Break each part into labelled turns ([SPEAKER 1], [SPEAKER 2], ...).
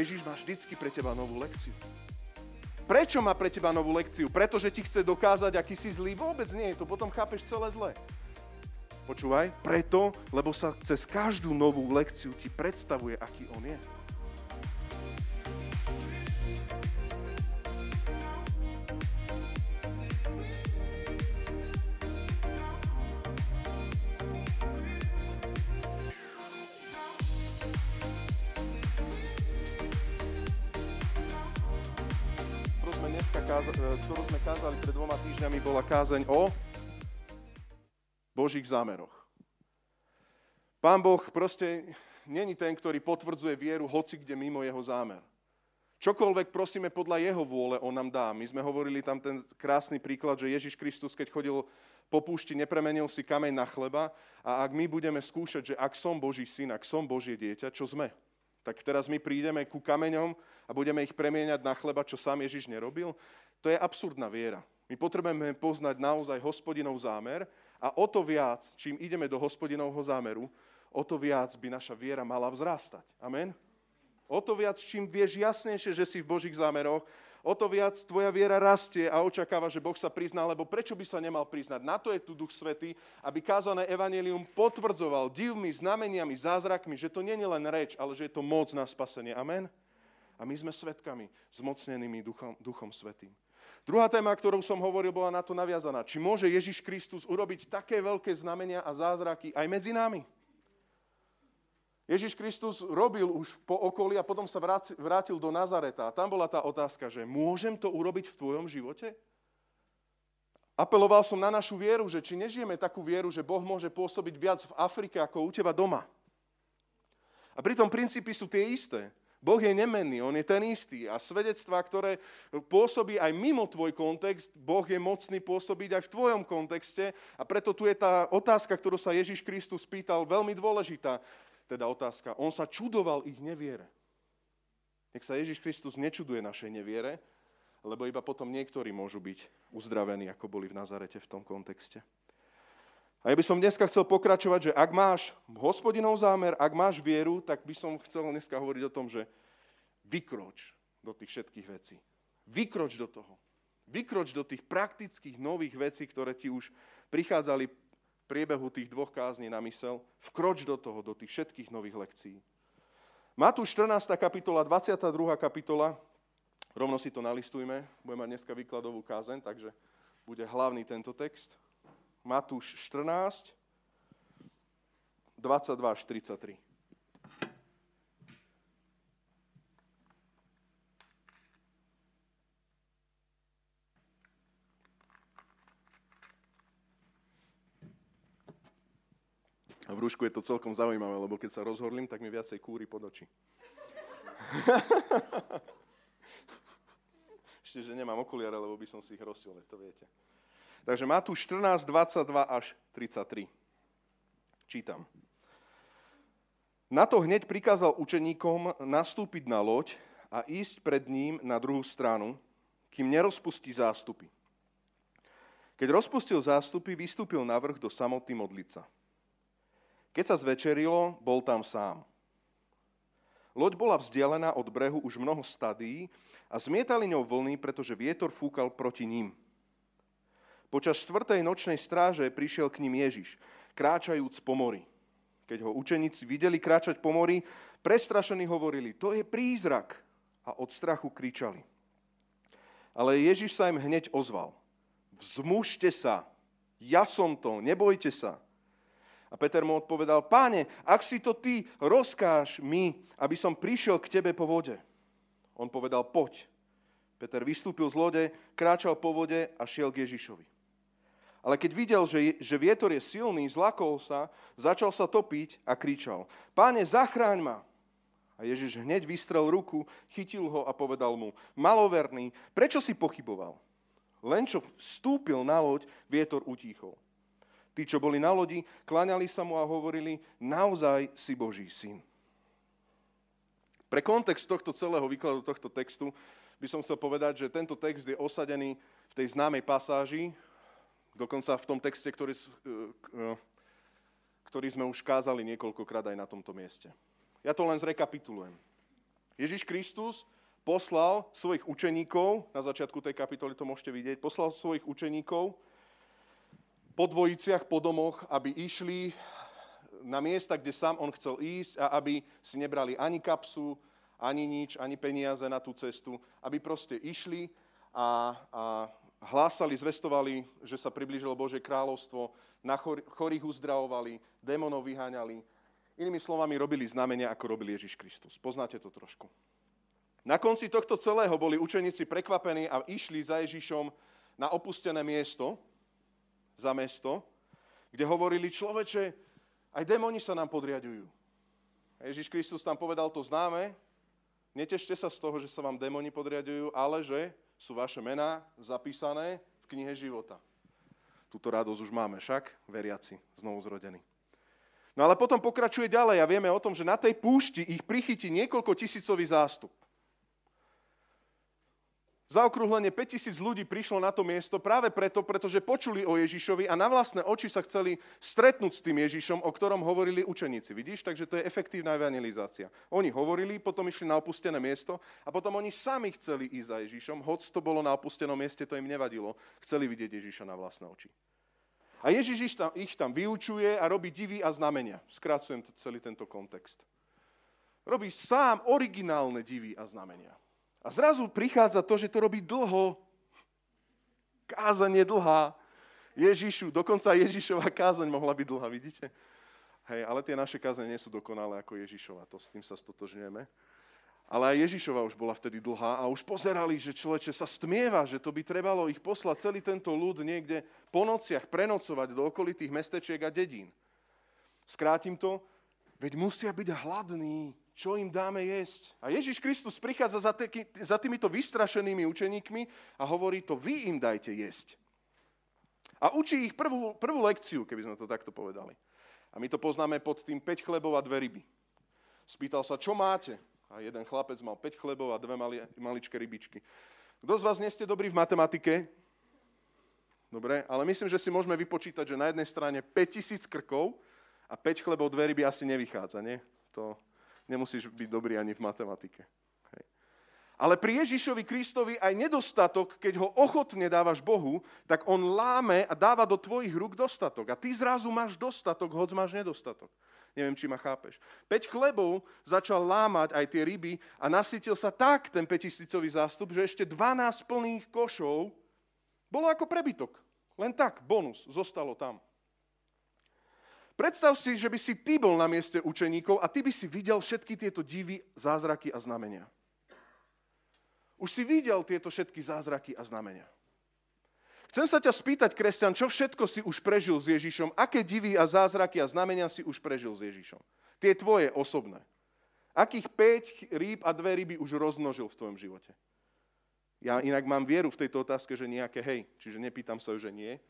[SPEAKER 1] Ježiš má vždycky pre teba novú lekciu. Prečo má pre teba novú lekciu? Pretože ti chce dokázať, aký si zlý? Vôbec nie, to potom chápeš celé zle. Počúvaj, preto, lebo sa cez každú novú lekciu ti predstavuje, aký on je. Bola kázeň o Božích zámeroch. Pán Boh proste není ten, ktorý potvrdzuje vieru hoci kde mimo jeho zámer. Čokoľvek prosíme podľa jeho vôle, on nám dá. My sme hovorili tam ten krásny príklad, že Ježiš Kristus, keď chodil po púšti, nepremenil si kameň na chleba a ak my budeme skúšať, že ak som Boží syn, ak som Božie dieťa, čo sme? Tak teraz my prídeme ku kameňom a budeme ich premieňať na chleba, čo sám Ježiš nerobil. To je absurdná viera. My potrebujeme poznať naozaj hospodinov zámer a o to viac, čím ideme do hospodinovho zámeru, o to viac by naša viera mala vzrástať. Amen? O to viac, čím vieš jasnejšie, že si v Božích zámeroch, o to viac tvoja viera rastie a očakáva, že Boh sa prizná, lebo prečo by sa nemal priznať? Na to je tu Duch Svetý, aby kázané evanelium potvrdzoval divmi, znameniami, zázrakmi, že to nie je len reč, ale že je to moc na spasenie. Amen? A my sme svetkami, zmocnenými Duchom, Duchom Svetým. Druhá téma, ktorou som hovoril, bola na to naviazaná. Či môže Ježiš Kristus urobiť také veľké znamenia a zázraky aj medzi nami? Ježiš Kristus robil už po okolí a potom sa vrátil do Nazareta. A tam bola tá otázka, že môžem to urobiť v tvojom živote? Apeloval som na našu vieru, že či nežijeme takú vieru, že Boh môže pôsobiť viac v Afrike ako u teba doma. A pritom princípy sú tie isté. Boh je nemenný, On je ten istý. A svedectvá, ktoré pôsobí aj mimo tvoj kontext, Boh je mocný pôsobiť aj v tvojom kontexte. A preto tu je tá otázka, ktorú sa Ježiš Kristus pýtal, veľmi dôležitá. Teda otázka. On sa čudoval ich neviere. Nech sa Ježiš Kristus nečuduje našej neviere, lebo iba potom niektorí môžu byť uzdravení, ako boli v Nazarete v tom kontexte. A ja by som dneska chcel pokračovať, že ak máš hospodinov zámer, ak máš vieru, tak by som chcel dneska hovoriť o tom, že vykroč do tých všetkých vecí. Vykroč do toho. Vykroč do tých praktických nových vecí, ktoré ti už prichádzali v priebehu tých dvoch kázní na mysel. Vkroč do toho, do tých všetkých nových lekcií. Matúš 14. kapitola, 22. kapitola, rovno si to nalistujme, budeme mať dneska výkladovú kázeň, takže bude hlavný tento text. Matúš 14, 22 až 33. A v rúšku je to celkom zaujímavé, lebo keď sa rozhorlím, tak mi viacej kúri pod oči. Ešte, že nemám okuliare, lebo by som si ich rosil, to viete. Takže tu 14, 22 až 33. Čítam. Na to hneď prikázal učeníkom nastúpiť na loď a ísť pred ním na druhú stranu, kým nerozpustí zástupy. Keď rozpustil zástupy, vystúpil na vrch do samoty modlica. Keď sa zvečerilo, bol tam sám. Loď bola vzdialená od brehu už mnoho stadí a zmietali ňou vlny, pretože vietor fúkal proti ním. Počas štvrtej nočnej stráže prišiel k ním Ježiš, kráčajúc po mori. Keď ho učeníci videli kráčať po mori, prestrašení hovorili, to je prízrak. A od strachu kričali. Ale Ježiš sa im hneď ozval. Vzmužte sa, ja som to, nebojte sa. A Peter mu odpovedal, páne, ak si to ty, rozkáž mi, aby som prišiel k tebe po vode. On povedal, poď. Peter vystúpil z lode, kráčal po vode a šiel k Ježišovi. Ale keď videl, že, že vietor je silný, zlakol sa, začal sa topiť a kričal, páne, zachráň ma. A Ježiš hneď vystrel ruku, chytil ho a povedal mu, maloverný, prečo si pochyboval? Len čo vstúpil na loď, vietor utíchol. Tí, čo boli na lodi, klaňali sa mu a hovorili, naozaj si Boží syn. Pre kontext tohto celého výkladu tohto textu by som chcel povedať, že tento text je osadený v tej známej pasáži, Dokonca v tom texte, ktorý, e, e, ktorý sme už kázali niekoľkokrát aj na tomto mieste. Ja to len zrekapitulujem. Ježiš Kristus poslal svojich učeníkov, na začiatku tej kapitoly to môžete vidieť, poslal svojich učeníkov po dvojiciach, po domoch, aby išli na miesta, kde sám on chcel ísť a aby si nebrali ani kapsu, ani nič, ani peniaze na tú cestu, aby proste išli a, a hlásali, zvestovali, že sa priblížilo Božie kráľovstvo, na chorých uzdravovali, démonov vyháňali. Inými slovami robili znamenia, ako robil Ježiš Kristus. Poznáte to trošku. Na konci tohto celého boli učeníci prekvapení a išli za Ježišom na opustené miesto, za mesto, kde hovorili, človeče, aj démoni sa nám podriadujú. A Ježiš Kristus tam povedal to známe, netešte sa z toho, že sa vám démoni podriadujú, ale že sú vaše mená zapísané v knihe života. Túto radosť už máme však, veriaci, znovu zrodení. No ale potom pokračuje ďalej a vieme o tom, že na tej púšti ich prichytí niekoľko tisícový zástup. Zaokrúhlenie 5000 ľudí prišlo na to miesto práve preto, pretože počuli o Ježišovi a na vlastné oči sa chceli stretnúť s tým Ježišom, o ktorom hovorili učeníci. Vidíš? Takže to je efektívna evangelizácia. Oni hovorili, potom išli na opustené miesto a potom oni sami chceli ísť za Ježišom, hoď to bolo na opustenom mieste, to im nevadilo. Chceli vidieť Ježiša na vlastné oči. A Ježiš ich tam, vyučuje a robí divy a znamenia. Skracujem celý tento kontext. Robí sám originálne divy a znamenia. A zrazu prichádza to, že to robí dlho. Kázanie dlhá. Ježišu, dokonca Ježišova kázaň mohla byť dlhá, vidíte? Hej, ale tie naše kázanie nie sú dokonalé ako Ježišova, to s tým sa stotožňujeme. Ale aj Ježišova už bola vtedy dlhá a už pozerali, že človeče sa stmieva, že to by trebalo ich poslať celý tento ľud niekde po nociach prenocovať do okolitých mestečiek a dedín. Skrátim to, veď musia byť hladní, čo im dáme jesť. A Ježiš Kristus prichádza za, tý, za týmito vystrašenými učeníkmi a hovorí to, vy im dajte jesť. A učí ich prvú, prvú lekciu, keby sme to takto povedali. A my to poznáme pod tým 5 chlebov a dve ryby. Spýtal sa, čo máte? A jeden chlapec mal 5 chlebov a dve mali, maličké rybičky. Kto z vás nie ste dobrí v matematike? Dobre, ale myslím, že si môžeme vypočítať, že na jednej strane 5000 krkov a 5 chlebov, dve ryby asi nevychádza, nie? To, nemusíš byť dobrý ani v matematike. Hej. Ale pri Ježišovi Kristovi aj nedostatok, keď ho ochotne dávaš Bohu, tak on láme a dáva do tvojich rúk dostatok. A ty zrazu máš dostatok, hoď máš nedostatok. Neviem, či ma chápeš. 5 chlebov začal lámať aj tie ryby a nasytil sa tak ten 5000 zástup, že ešte 12 plných košov bolo ako prebytok. Len tak, bonus, zostalo tam. Predstav si, že by si ty bol na mieste učeníkov a ty by si videl všetky tieto divy, zázraky a znamenia. Už si videl tieto všetky zázraky a znamenia. Chcem sa ťa spýtať, kresťan, čo všetko si už prežil s Ježišom? Aké divy a zázraky a znamenia si už prežil s Ježišom? Tie tvoje osobné. Akých 5 rýb a dve ryby už rozmnožil v tvojom živote? Ja inak mám vieru v tejto otázke, že nejaké hej, čiže nepýtam sa, že nie,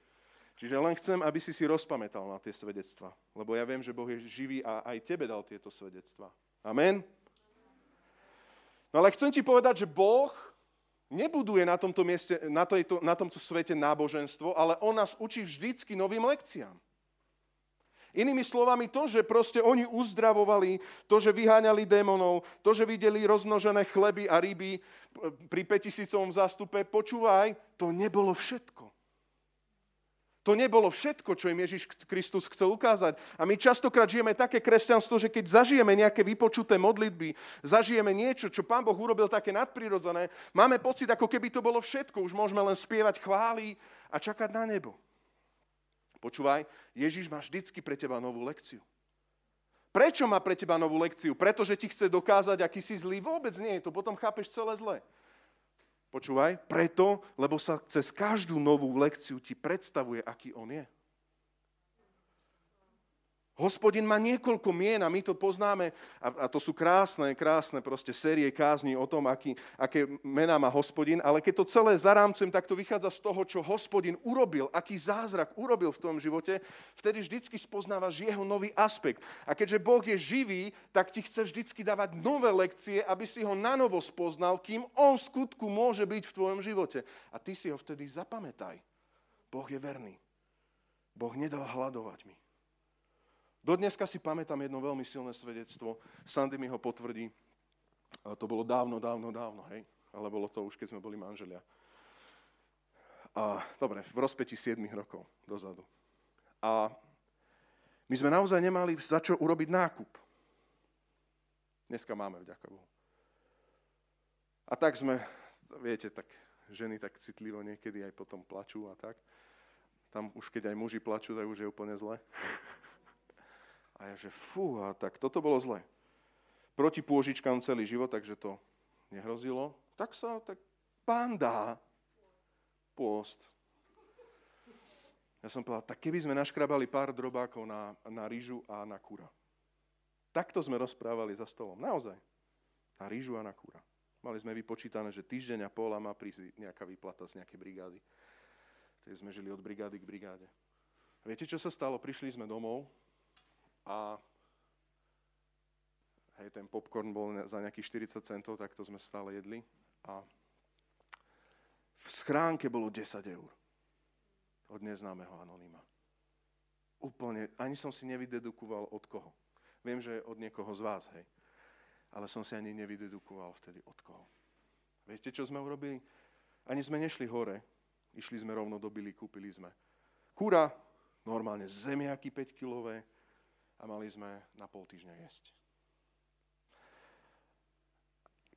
[SPEAKER 1] Čiže len chcem, aby si si rozpamätal na tie svedectva. Lebo ja viem, že Boh je živý a aj tebe dal tieto svedectva. Amen? No ale chcem ti povedať, že Boh nebuduje na tomto, mieste, na, tejto, na tomto svete náboženstvo, ale On nás učí vždycky novým lekciám. Inými slovami to, že proste oni uzdravovali, to, že vyháňali démonov, to, že videli rozmnožené chleby a ryby pri 5000 zástupe, počúvaj, to nebolo všetko. To nebolo všetko, čo im Ježiš Kristus chcel ukázať. A my častokrát žijeme také kresťanstvo, že keď zažijeme nejaké vypočuté modlitby, zažijeme niečo, čo Pán Boh urobil také nadprirodzené, máme pocit, ako keby to bolo všetko. Už môžeme len spievať chvály a čakať na nebo. Počúvaj, Ježiš má vždycky pre teba novú lekciu. Prečo má pre teba novú lekciu? Pretože ti chce dokázať, aký si zlý? Vôbec nie, to potom chápeš celé zle. Počúvaj, preto, lebo sa cez každú novú lekciu ti predstavuje, aký on je. Hospodin má niekoľko mien a my to poznáme a, a to sú krásne, krásne proste série kázni o tom, aký, aké mená má hospodin, ale keď to celé zarámcujem, tak to vychádza z toho, čo hospodin urobil, aký zázrak urobil v tom živote, vtedy vždycky spoznávaš jeho nový aspekt. A keďže Boh je živý, tak ti chce vždycky dávať nové lekcie, aby si ho nanovo spoznal, kým on v skutku môže byť v tvojom živote. A ty si ho vtedy zapamätaj. Boh je verný. Boh nedal hľadovať mi. Dodneska si pamätám jedno veľmi silné svedectvo. Sandy mi ho potvrdí. To bolo dávno, dávno, dávno, hej. Ale bolo to už, keď sme boli manželia. A, dobre, v rozpeti 7 rokov dozadu. A my sme naozaj nemali za čo urobiť nákup. Dneska máme, vďaka Bohu. A tak sme, viete, tak ženy tak citlivo niekedy aj potom plačú a tak. Tam už keď aj muži plačú, tak už je úplne zle. A ja že fú, a tak toto bolo zle. Proti pôžičkám celý život, takže to nehrozilo. Tak sa, tak pán dá pôst. Ja som povedal, tak keby sme naškrabali pár drobákov na, na rýžu a na kúra. Takto sme rozprávali za stolom. Naozaj. Na rýžu a na kúra. Mali sme vypočítané, že týždeň a pol má prísť nejaká výplata z nejakej brigády. Tedy sme žili od brigády k brigáde. Viete, čo sa stalo? Prišli sme domov a hej, ten popcorn bol za nejakých 40 centov, tak to sme stále jedli. A v schránke bolo 10 eur od neznámeho anonima. Úplne, ani som si nevydedukoval od koho. Viem, že od niekoho z vás, hej. Ale som si ani nevydedukoval vtedy od koho. Viete, čo sme urobili? Ani sme nešli hore, išli sme rovno do Bily, kúpili sme kura, normálne zemiaky 5 kilové a mali sme na pol týždňa jesť.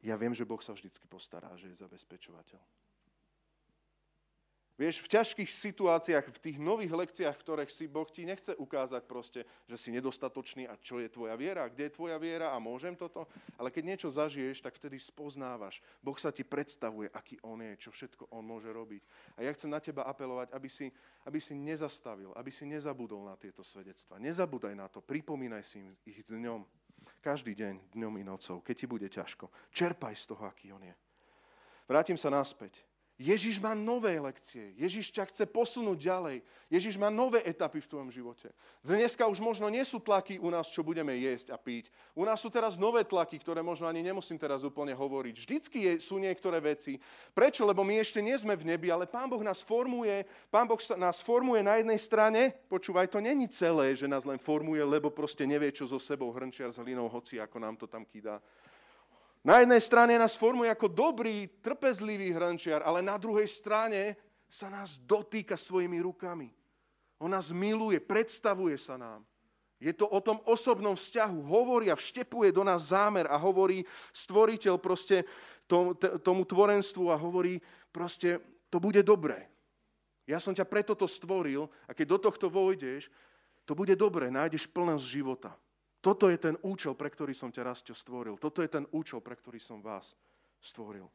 [SPEAKER 1] Ja viem, že Boh sa vždycky postará, že je zabezpečovateľ. Vieš, v ťažkých situáciách, v tých nových lekciách, v ktorých si Boh ti nechce ukázať proste, že si nedostatočný a čo je tvoja viera, kde je tvoja viera a môžem toto, ale keď niečo zažiješ, tak vtedy spoznávaš. Boh sa ti predstavuje, aký On je, čo všetko On môže robiť. A ja chcem na teba apelovať, aby si, aby si nezastavil, aby si nezabudol na tieto svedectva. Nezabudaj na to, pripomínaj si ich dňom, každý deň, dňom i nocou, keď ti bude ťažko. Čerpaj z toho, aký On je. Vrátim sa naspäť. Ježiš má nové lekcie. Ježiš ťa chce posunúť ďalej. Ježiš má nové etapy v tvojom živote. Dneska už možno nie sú tlaky u nás, čo budeme jesť a piť. U nás sú teraz nové tlaky, ktoré možno ani nemusím teraz úplne hovoriť. Vždycky sú niektoré veci. Prečo? Lebo my ešte nie sme v nebi, ale Pán Boh nás formuje. Pán Boh nás formuje na jednej strane. Počúvaj, to není celé, že nás len formuje, lebo proste nevie, čo so sebou hrnčiar s hlinou, hoci ako nám to tam kýda. Na jednej strane nás formuje ako dobrý, trpezlivý hrančiar, ale na druhej strane sa nás dotýka svojimi rukami. On nás miluje, predstavuje sa nám. Je to o tom osobnom vzťahu. Hovorí a vštepuje do nás zámer a hovorí stvoriteľ proste tomu tvorenstvu a hovorí proste, to bude dobré. Ja som ťa preto to stvoril a keď do tohto vojdeš, to bude dobré, nájdeš plnosť života. Toto je ten účel, pre ktorý som ťa raz stvoril. Toto je ten účel, pre ktorý som vás stvoril.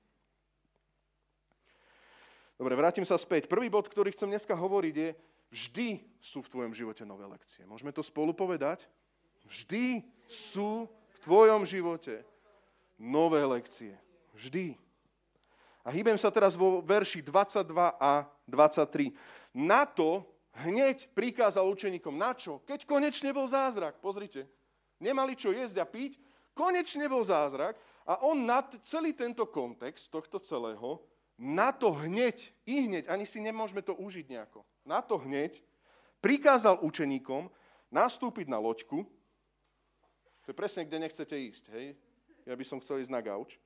[SPEAKER 1] Dobre, vrátim sa späť. Prvý bod, ktorý chcem dneska hovoriť je, vždy sú v tvojom živote nové lekcie. Môžeme to spolu povedať? Vždy sú v tvojom živote nové lekcie. Vždy. A hýbem sa teraz vo verši 22 a 23. Na to hneď prikázal učeníkom. Na čo? Keď konečne bol zázrak. Pozrite nemali čo jesť a piť, konečne bol zázrak a on na celý tento kontext tohto celého, na to hneď, i hneď, ani si nemôžeme to užiť nejako, na to hneď prikázal učeníkom nastúpiť na loďku, to je presne, kde nechcete ísť, hej? Ja by som chcel ísť na gauč.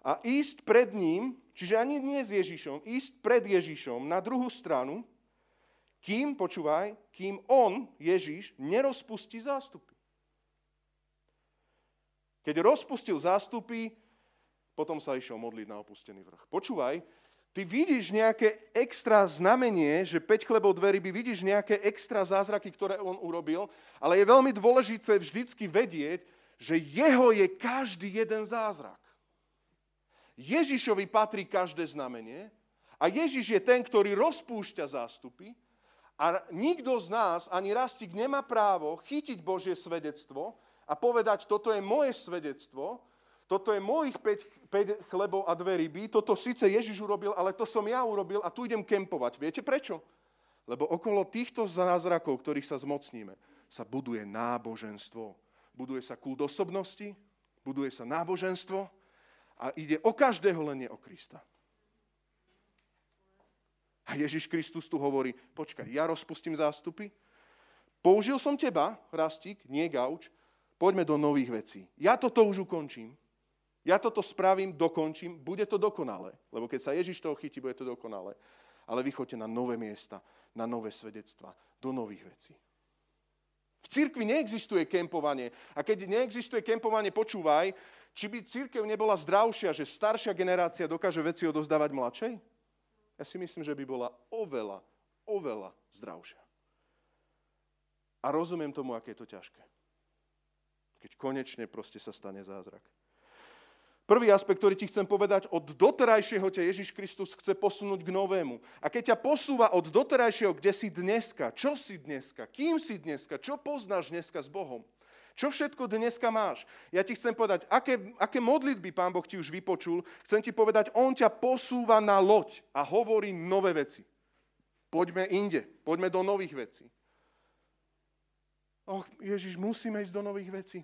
[SPEAKER 1] A ísť pred ním, čiže ani nie s Ježišom, ísť pred Ježišom na druhú stranu, kým, počúvaj, kým on, Ježiš, nerozpustí zástupy. Keď rozpustil zástupy, potom sa išiel modliť na opustený vrch. Počúvaj, ty vidíš nejaké extra znamenie, že 5 chlebov dve ryby, vidíš nejaké extra zázraky, ktoré on urobil, ale je veľmi dôležité vždycky vedieť, že jeho je každý jeden zázrak. Ježišovi patrí každé znamenie a Ježiš je ten, ktorý rozpúšťa zástupy a nikto z nás, ani Rastik, nemá právo chytiť Božie svedectvo a povedať, toto je moje svedectvo, toto je mojich 5, 5 chlebov a dve ryby, toto síce Ježiš urobil, ale to som ja urobil a tu idem kempovať. Viete prečo? Lebo okolo týchto zázrakov, ktorých sa zmocníme, sa buduje náboženstvo. Buduje sa kult osobnosti, buduje sa náboženstvo a ide o každého, len nie o Krista. A Ježiš Kristus tu hovorí, počkaj, ja rozpustím zástupy, použil som teba, Rastík, nie gauč, Poďme do nových vecí. Ja toto už ukončím. Ja toto spravím, dokončím, bude to dokonalé. Lebo keď sa Ježiš toho chytí, bude to dokonalé. Ale vy chodte na nové miesta, na nové svedectva, do nových vecí. V cirkvi neexistuje kempovanie. A keď neexistuje kempovanie, počúvaj, či by církev nebola zdravšia, že staršia generácia dokáže veci odozdávať mladšej? Ja si myslím, že by bola oveľa, oveľa zdravšia. A rozumiem tomu, aké je to ťažké. Keď konečne proste sa stane zázrak. Prvý aspekt, ktorý ti chcem povedať, od doterajšieho ťa Ježiš Kristus chce posunúť k novému. A keď ťa posúva od doterajšieho, kde si dneska, čo si dneska, kým si dneska, čo poznáš dneska s Bohom, čo všetko dneska máš? Ja ti chcem povedať, aké, aké modlitby Pán Boh ti už vypočul. Chcem ti povedať, On ťa posúva na loď a hovorí nové veci. Poďme inde, poďme do nových vecí. Och, Ježiš, musíme ísť do nových vecí.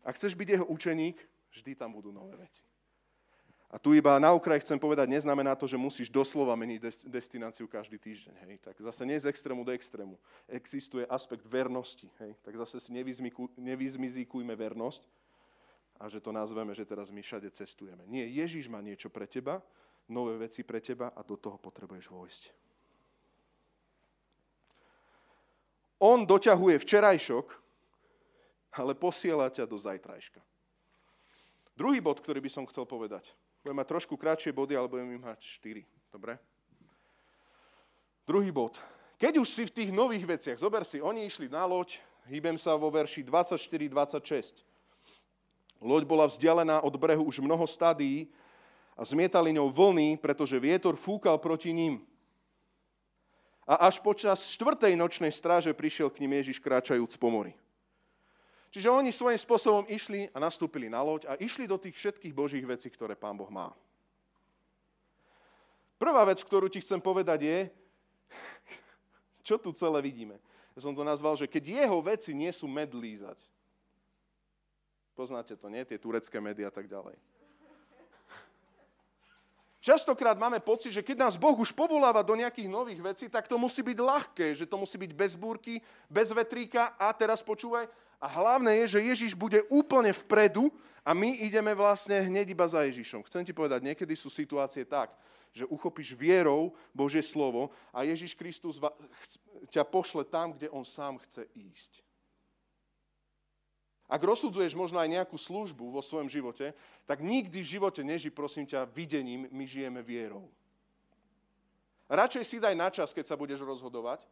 [SPEAKER 1] Ak chceš byť jeho učeník, Vždy tam budú nové veci. A tu iba na okraj chcem povedať, neznamená to, že musíš doslova meniť destináciu každý týždeň. Hej. Tak zase nie z extrému do extrému. Existuje aspekt vernosti. Hej. Tak zase si nevyzmizíkujme vernosť a že to nazveme, že teraz my všade cestujeme. Nie, Ježiš má niečo pre teba, nové veci pre teba a do toho potrebuješ vojsť. On doťahuje včerajšok, ale posiela ťa do zajtrajška. Druhý bod, ktorý by som chcel povedať. Budem mať trošku kratšie body, ale budem ich mať 4. Dobre? Druhý bod. Keď už si v tých nových veciach, zober si, oni išli na loď, hýbem sa vo verši 24-26. Loď bola vzdialená od brehu už mnoho stadií a zmietali ňou vlny, pretože vietor fúkal proti ním. A až počas štvrtej nočnej stráže prišiel k ním Ježiš kráčajúc po mori. Čiže oni svojím spôsobom išli a nastúpili na loď a išli do tých všetkých božích vecí, ktoré Pán Boh má. Prvá vec, ktorú ti chcem povedať je, čo tu celé vidíme. Ja som to nazval, že keď jeho veci nie sú med lízať. Poznáte to, nie? Tie turecké medy a tak ďalej. Častokrát máme pocit, že keď nás Boh už povoláva do nejakých nových vecí, tak to musí byť ľahké, že to musí byť bez búrky, bez vetríka a teraz počúvaj, a hlavné je, že Ježiš bude úplne vpredu a my ideme vlastne hneď iba za Ježišom. Chcem ti povedať, niekedy sú situácie tak, že uchopíš vierou Božie slovo a Ježiš Kristus ťa pošle tam, kde on sám chce ísť. Ak rozsudzuješ možno aj nejakú službu vo svojom živote, tak nikdy v živote neži, prosím ťa, videním, my žijeme vierou. Radšej si daj na čas, keď sa budeš rozhodovať,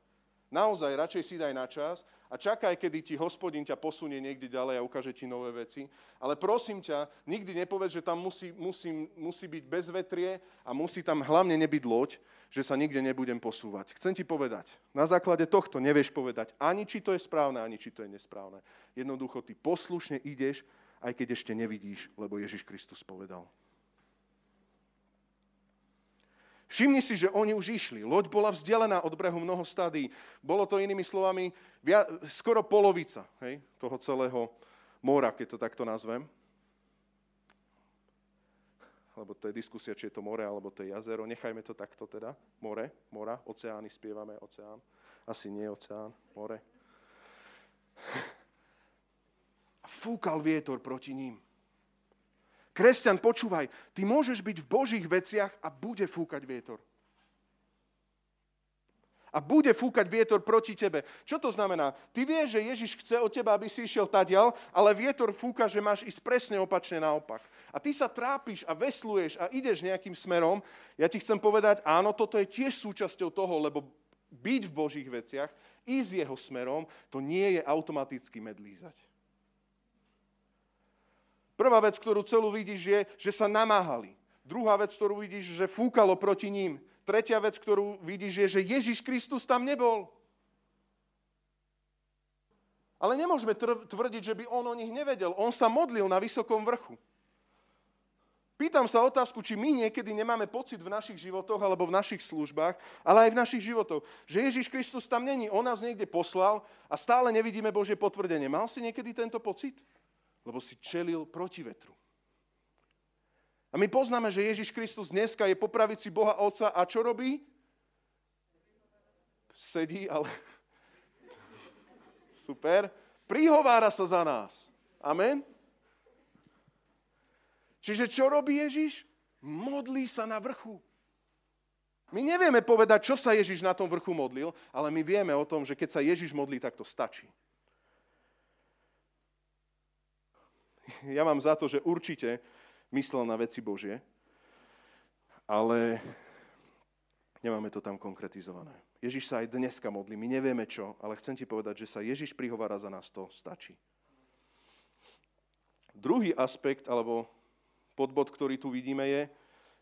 [SPEAKER 1] Naozaj, radšej si daj na čas a čakaj, kedy ti hospodin ťa posunie niekde ďalej a ukáže ti nové veci. Ale prosím ťa, nikdy nepovedz, že tam musí, musí, musí byť bezvetrie a musí tam hlavne nebyť loď, že sa nikde nebudem posúvať. Chcem ti povedať, na základe tohto nevieš povedať ani, či to je správne, ani, či to je nesprávne. Jednoducho, ty poslušne ideš, aj keď ešte nevidíš, lebo Ježiš Kristus povedal. Všimni si, že oni už išli. Loď bola vzdialená od brehu mnoho stadí. Bolo to inými slovami via, skoro polovica hej, toho celého mora, keď to takto nazvem. Lebo to je diskusia, či je to more, alebo to je jazero. Nechajme to takto teda. More, mora, oceány, spievame oceán. Asi nie oceán, more. A fúkal vietor proti ním. Kresťan, počúvaj, ty môžeš byť v Božích veciach a bude fúkať vietor. A bude fúkať vietor proti tebe. Čo to znamená? Ty vieš, že Ježiš chce od teba, aby si išiel tadial, ale vietor fúka, že máš ísť presne opačne naopak. A ty sa trápiš a vesluješ a ideš nejakým smerom. Ja ti chcem povedať, áno, toto je tiež súčasťou toho, lebo byť v Božích veciach, ísť jeho smerom, to nie je automaticky medlízať. Prvá vec, ktorú celú vidíš, je, že sa namáhali. Druhá vec, ktorú vidíš, že fúkalo proti ním. Tretia vec, ktorú vidíš, je, že Ježiš Kristus tam nebol. Ale nemôžeme tvrdiť, že by on o nich nevedel. On sa modlil na vysokom vrchu. Pýtam sa otázku, či my niekedy nemáme pocit v našich životoch alebo v našich službách, ale aj v našich životoch, že Ježiš Kristus tam není, on nás niekde poslal a stále nevidíme Božie potvrdenie. Mal si niekedy tento pocit? Lebo si čelil proti vetru. A my poznáme, že Ježiš Kristus dneska je po pravici Boha Otca a čo robí? Sedí, ale... Super. Prihovára sa za nás. Amen. Čiže čo robí Ježiš? Modlí sa na vrchu. My nevieme povedať, čo sa Ježiš na tom vrchu modlil, ale my vieme o tom, že keď sa Ježiš modlí, tak to stačí. Ja mám za to, že určite myslel na veci Božie, ale nemáme to tam konkretizované. Ježiš sa aj dneska modlí, my nevieme čo, ale chcem ti povedať, že sa Ježiš prihovára za nás, to stačí. Druhý aspekt, alebo podbod, ktorý tu vidíme, je,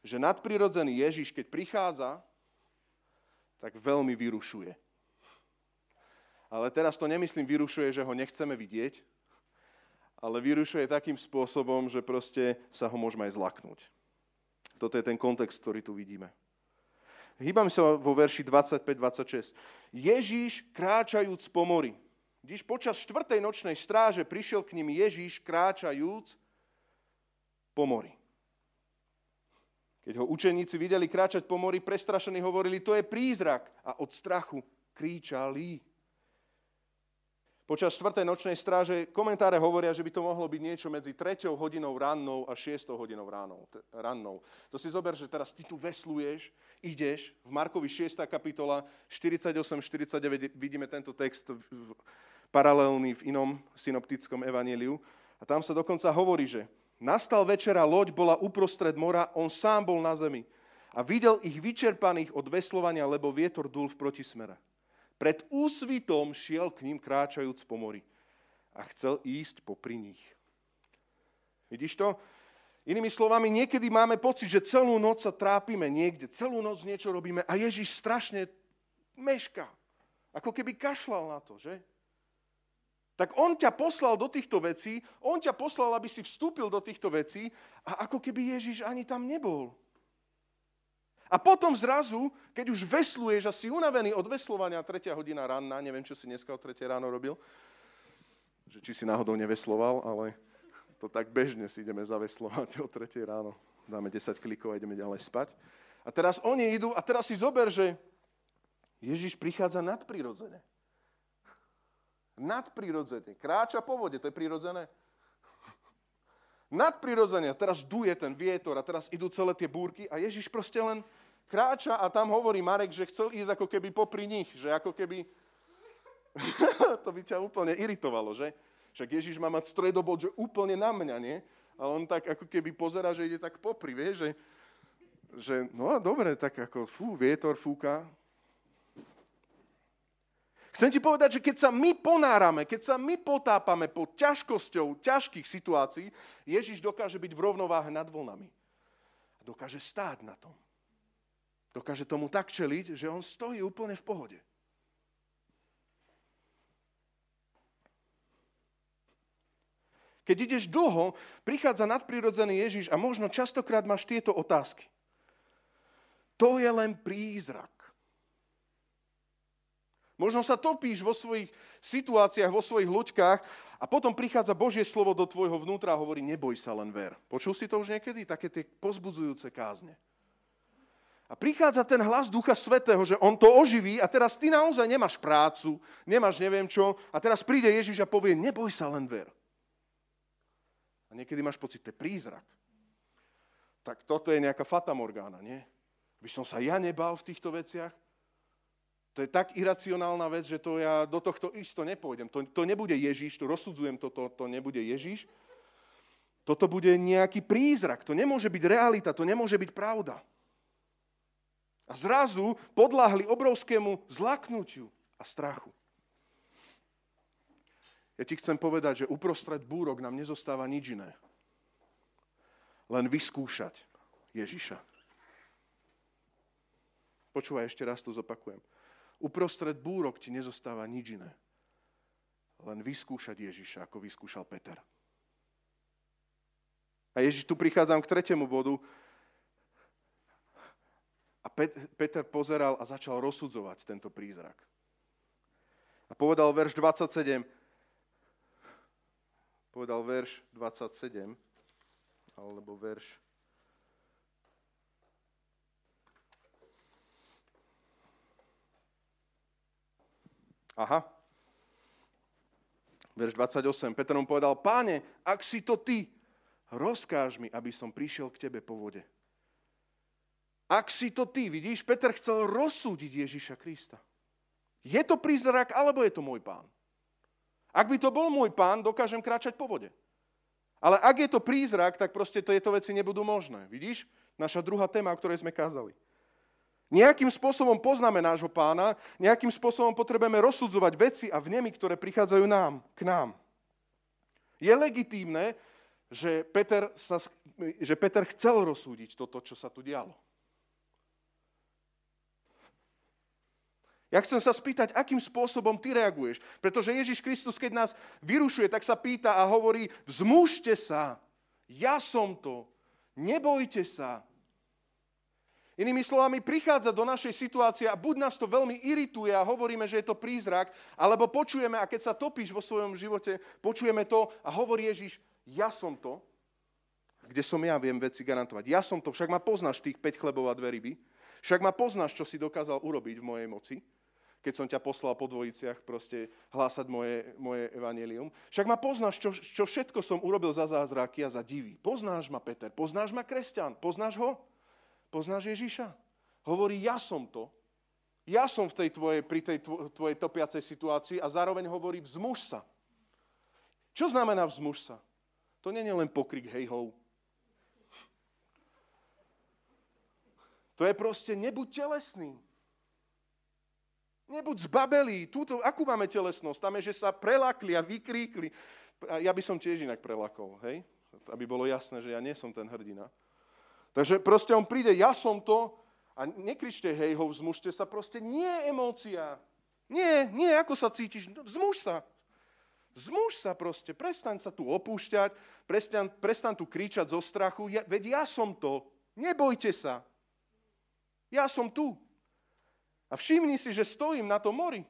[SPEAKER 1] že nadprirodzený Ježiš, keď prichádza, tak veľmi vyrušuje. Ale teraz to nemyslím vyrušuje, že ho nechceme vidieť, ale vyrušuje takým spôsobom, že proste sa ho môžeme aj zlaknúť. Toto je ten kontext, ktorý tu vidíme. Hýbam sa vo verši 25-26. Ježíš kráčajúc po mori. Když počas štvrtej nočnej stráže prišiel k ním Ježíš kráčajúc po mori. Keď ho učeníci videli kráčať po mori, prestrašení hovorili, to je prízrak. A od strachu kríčali. Počas 4. nočnej stráže komentáre hovoria, že by to mohlo byť niečo medzi 3. hodinou rannou a 6. hodinou ránou, rannou. To si zober, že teraz ty tu vesluješ, ideš, v Markovi 6. kapitola 48-49 vidíme tento text v, paralelný v inom synoptickom evaníliu. A tam sa dokonca hovorí, že nastal večera, loď bola uprostred mora, on sám bol na zemi a videl ich vyčerpaných od veslovania, lebo vietor dul v protismere. Pred úsvitom šiel k ním kráčajúc po mori a chcel ísť popri nich. Vidíš to? Inými slovami, niekedy máme pocit, že celú noc sa trápime niekde, celú noc niečo robíme a Ježiš strašne meška. Ako keby kašlal na to, že? Tak on ťa poslal do týchto vecí, on ťa poslal, aby si vstúpil do týchto vecí a ako keby Ježiš ani tam nebol. A potom zrazu, keď už vesluješ a si unavený od veslovania 3. hodina ranná, neviem, čo si dneska o 3. ráno robil, že či si náhodou nevesloval, ale to tak bežne si ideme zaveslovať o 3. ráno. Dáme 10 klikov a ideme ďalej spať. A teraz oni idú a teraz si zober, že Ježiš prichádza nadprirodzene. Nadprirodzene. Kráča po vode, to je prirodzené. Nadprirodzene. Teraz duje ten vietor a teraz idú celé tie búrky a Ježiš proste len kráča a tam hovorí Marek, že chcel ísť ako keby popri nich, že ako keby... to by ťa úplne iritovalo, že? Však Ježiš má mať stredobod, že úplne na mňa, nie? Ale on tak ako keby pozera, že ide tak popri, vie, že, že no dobre, tak ako fú, vietor fúka. Chcem ti povedať, že keď sa my ponárame, keď sa my potápame pod ťažkosťou ťažkých situácií, Ježiš dokáže byť v rovnováhe nad vlnami. Dokáže stáť na tom. Dokáže tomu tak čeliť, že on stojí úplne v pohode. Keď ideš dlho, prichádza nadprirodzený Ježiš a možno častokrát máš tieto otázky. To je len prízrak. Možno sa topíš vo svojich situáciách, vo svojich ľuďkách a potom prichádza Božie slovo do tvojho vnútra a hovorí, neboj sa, len ver. Počul si to už niekedy? Také tie pozbudzujúce kázne. A prichádza ten hlas Ducha Svetého, že on to oživí a teraz ty naozaj nemáš prácu, nemáš neviem čo a teraz príde Ježiš a povie, neboj sa, len ver. A niekedy máš pocit, to je prízrak. Tak toto je nejaká fatamorgána, nie? By som sa ja nebal v týchto veciach? To je tak iracionálna vec, že to ja do tohto isto nepôjdem. To, to nebude Ježiš, to rozsudzujem, toto to, nebude Ježiš. Toto bude nejaký prízrak, to nemôže byť realita, to nemôže byť pravda. A zrazu podláhli obrovskému zlaknutiu a strachu. Ja ti chcem povedať, že uprostred búrok nám nezostáva nič iné. Len vyskúšať Ježiša. Počúvaj, ešte raz to zopakujem. Uprostred búrok ti nezostáva nič iné. Len vyskúšať Ježiša, ako vyskúšal Peter. A Ježiš, tu prichádzam k tretiemu bodu, a Peter pozeral a začal rozsudzovať tento prízrak. A povedal verš 27, povedal verš 27, alebo verš Aha. Verš 28. Peter mu povedal, páne, ak si to ty, rozkáž mi, aby som prišiel k tebe po vode. Ak si to ty, vidíš, Peter chcel rozsúdiť Ježiša Krista. Je to prízrak, alebo je to môj pán? Ak by to bol môj pán, dokážem kráčať po vode. Ale ak je to prízrak, tak proste tieto veci nebudú možné. Vidíš? Naša druhá téma, o ktorej sme kázali. Nejakým spôsobom poznáme nášho pána, nejakým spôsobom potrebujeme rozsudzovať veci a vnemy, ktoré prichádzajú nám, k nám. Je legitímne, že Peter, sa, že Peter chcel rozsúdiť toto, čo sa tu dialo. Ja chcem sa spýtať, akým spôsobom ty reaguješ. Pretože Ježiš Kristus, keď nás vyrušuje, tak sa pýta a hovorí, vzmužte sa, ja som to, nebojte sa. Inými slovami, prichádza do našej situácie a buď nás to veľmi irituje a hovoríme, že je to prízrak, alebo počujeme, a keď sa topíš vo svojom živote, počujeme to a hovorí Ježiš, ja som to, kde som ja, viem veci garantovať. Ja som to, však ma poznáš tých 5 chlebov a dve ryby, však ma poznáš, čo si dokázal urobiť v mojej moci, keď som ťa poslal po dvojiciach proste hlásať moje, moje evanelium. Však ma poznáš, čo, čo všetko som urobil za zázraky a za divy. Poznáš ma, Peter, poznáš ma, kresťan, poznáš ho? Poznáš Ježiša? Hovorí, ja som to. Ja som v tej tvojej, pri tej tvojej topiacej situácii a zároveň hovorí, vzmuž sa. Čo znamená vzmuž sa? To nie je len pokrik hej ho. To je proste nebuď telesný. Nebuď zbabelý. Túto, akú máme telesnosť? Tam je, že sa prelakli a vykríkli. Ja by som tiež inak prelakol, hej? Aby bolo jasné, že ja nie som ten hrdina. Takže proste on príde, ja som to, a nekričte hej ho, vzmužte sa, proste nie emócia. Nie, nie, ako sa cítiš, no, vzmuž sa. Zmuž sa proste, prestaň sa tu opúšťať, prestaň, prestaň tu kričať zo strachu, ja, veď ja som to, nebojte sa. Ja som tu. A všimni si, že stojím na tom mori.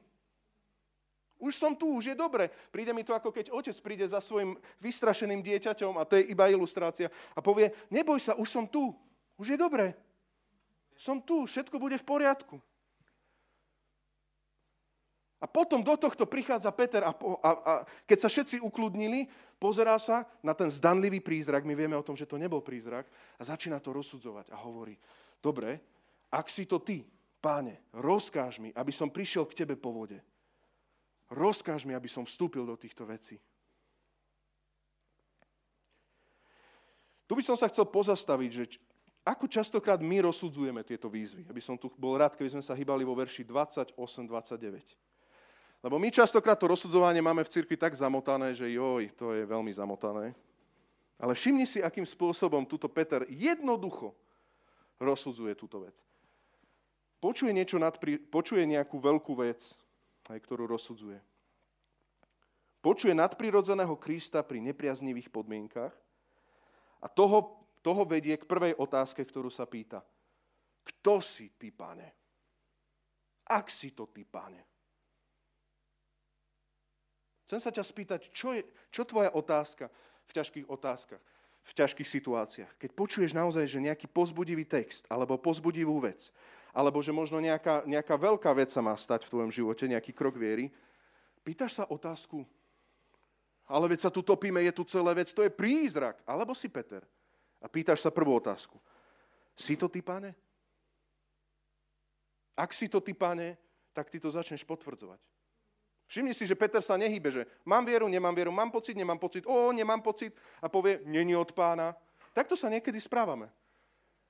[SPEAKER 1] Už som tu, už je dobre. Príde mi to ako keď otec príde za svojim vystrašeným dieťaťom, a to je iba ilustrácia, a povie, neboj sa, už som tu, už je dobre. Som tu, všetko bude v poriadku. A potom do tohto prichádza Peter a, a, a keď sa všetci ukludnili, pozerá sa na ten zdanlivý prízrak, my vieme o tom, že to nebol prízrak, a začína to rozsudzovať a hovorí, dobre, ak si to ty, páne, rozkáž mi, aby som prišiel k tebe po vode rozkáž mi, aby som vstúpil do týchto vecí. Tu by som sa chcel pozastaviť, že ako častokrát my rozsudzujeme tieto výzvy. Aby som tu bol rád, keby sme sa hýbali vo verši 28-29. Lebo my častokrát to rozsudzovanie máme v cirkvi tak zamotané, že joj, to je veľmi zamotané. Ale všimni si, akým spôsobom túto Peter jednoducho rozsudzuje túto vec. Počuje, niečo nadpri, počuje nejakú veľkú vec, aj ktorú rozsudzuje. Počuje nadprirodzeného Krista pri nepriaznivých podmienkach a toho, toho vedie k prvej otázke, ktorú sa pýta. Kto si ty, pane? Ak si to ty, pane? Chcem sa ťa spýtať, čo je čo tvoja otázka v ťažkých otázkach, v ťažkých situáciách? Keď počuješ naozaj, že nejaký pozbudivý text alebo pozbudivú vec, alebo že možno nejaká, nejaká veľká vec sa má stať v tvojom živote, nejaký krok viery, pýtaš sa otázku, ale veď sa tu topíme, je tu celé vec, to je prízrak. Alebo si Peter. A pýtaš sa prvú otázku. Si to ty, pane? Ak si to ty, pane, tak ty to začneš potvrdzovať. Všimni si, že Peter sa nehybe, že mám vieru, nemám vieru, mám pocit, nemám pocit, o, nemám pocit a povie, není od pána. Takto sa niekedy správame.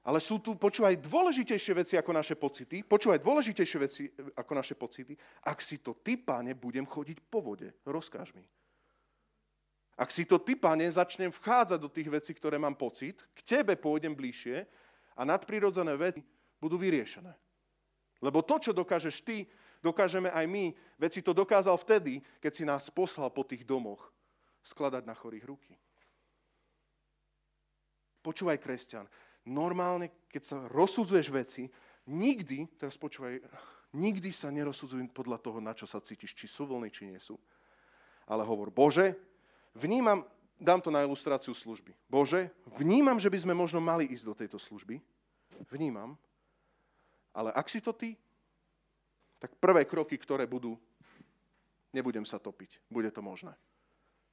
[SPEAKER 1] Ale sú tu, počúvaj, dôležitejšie veci ako naše pocity. Počúvaj, dôležitejšie veci ako naše pocity. Ak si to ty, páne, budem chodiť po vode, rozkáž mi. Ak si to ty, páne, začnem vchádzať do tých vecí, ktoré mám pocit, k tebe pôjdem bližšie a nadprirodzené veci budú vyriešené. Lebo to, čo dokážeš ty, dokážeme aj my. Veci to dokázal vtedy, keď si nás poslal po tých domoch skladať na chorých ruky. Počúvaj, kresťan, normálne, keď sa rozsudzuješ veci, nikdy, teraz počúvaj, nikdy sa nerozsudzuj podľa toho, na čo sa cítiš, či sú vlny, či nie sú. Ale hovor, Bože, vnímam, dám to na ilustráciu služby. Bože, vnímam, že by sme možno mali ísť do tejto služby. Vnímam. Ale ak si to ty, tak prvé kroky, ktoré budú, nebudem sa topiť. Bude to možné.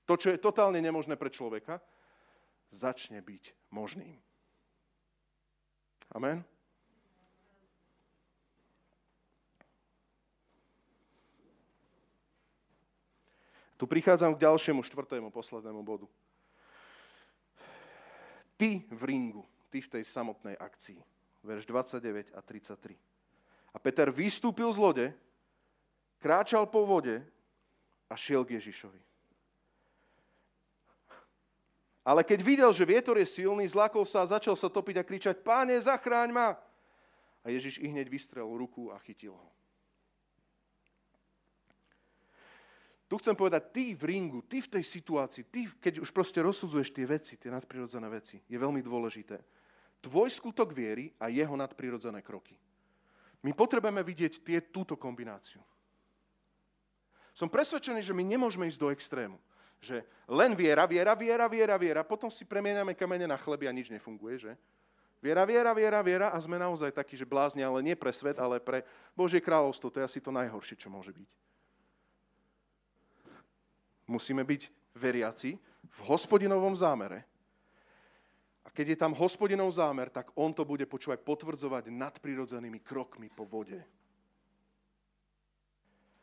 [SPEAKER 1] To, čo je totálne nemožné pre človeka, začne byť možným. Amen. Tu prichádzam k ďalšiemu, štvrtému, poslednému bodu. Ty v ringu, ty v tej samotnej akcii. Verš 29 a 33. A Peter vystúpil z lode, kráčal po vode a šiel k Ježišovi. Ale keď videl, že vietor je silný, zlakol sa a začal sa topiť a kričať, páne, zachráň ma! A Ježiš i hneď vystrel ruku a chytil ho. Tu chcem povedať, ty v ringu, ty v tej situácii, ty, keď už proste rozsudzuješ tie veci, tie nadprirodzené veci, je veľmi dôležité. Tvoj skutok viery a jeho nadprirodzené kroky. My potrebujeme vidieť tie, túto kombináciu. Som presvedčený, že my nemôžeme ísť do extrému. Že len viera, viera, viera, viera, viera, potom si premieňame kamene na chleby a nič nefunguje, že? Viera, viera, viera, viera a sme naozaj takí, že blázni, ale nie pre svet, ale pre Božie kráľovstvo. To je asi to najhoršie, čo môže byť. Musíme byť veriaci v hospodinovom zámere. A keď je tam hospodinov zámer, tak on to bude počúvať potvrdzovať nadprirodzenými krokmi po vode.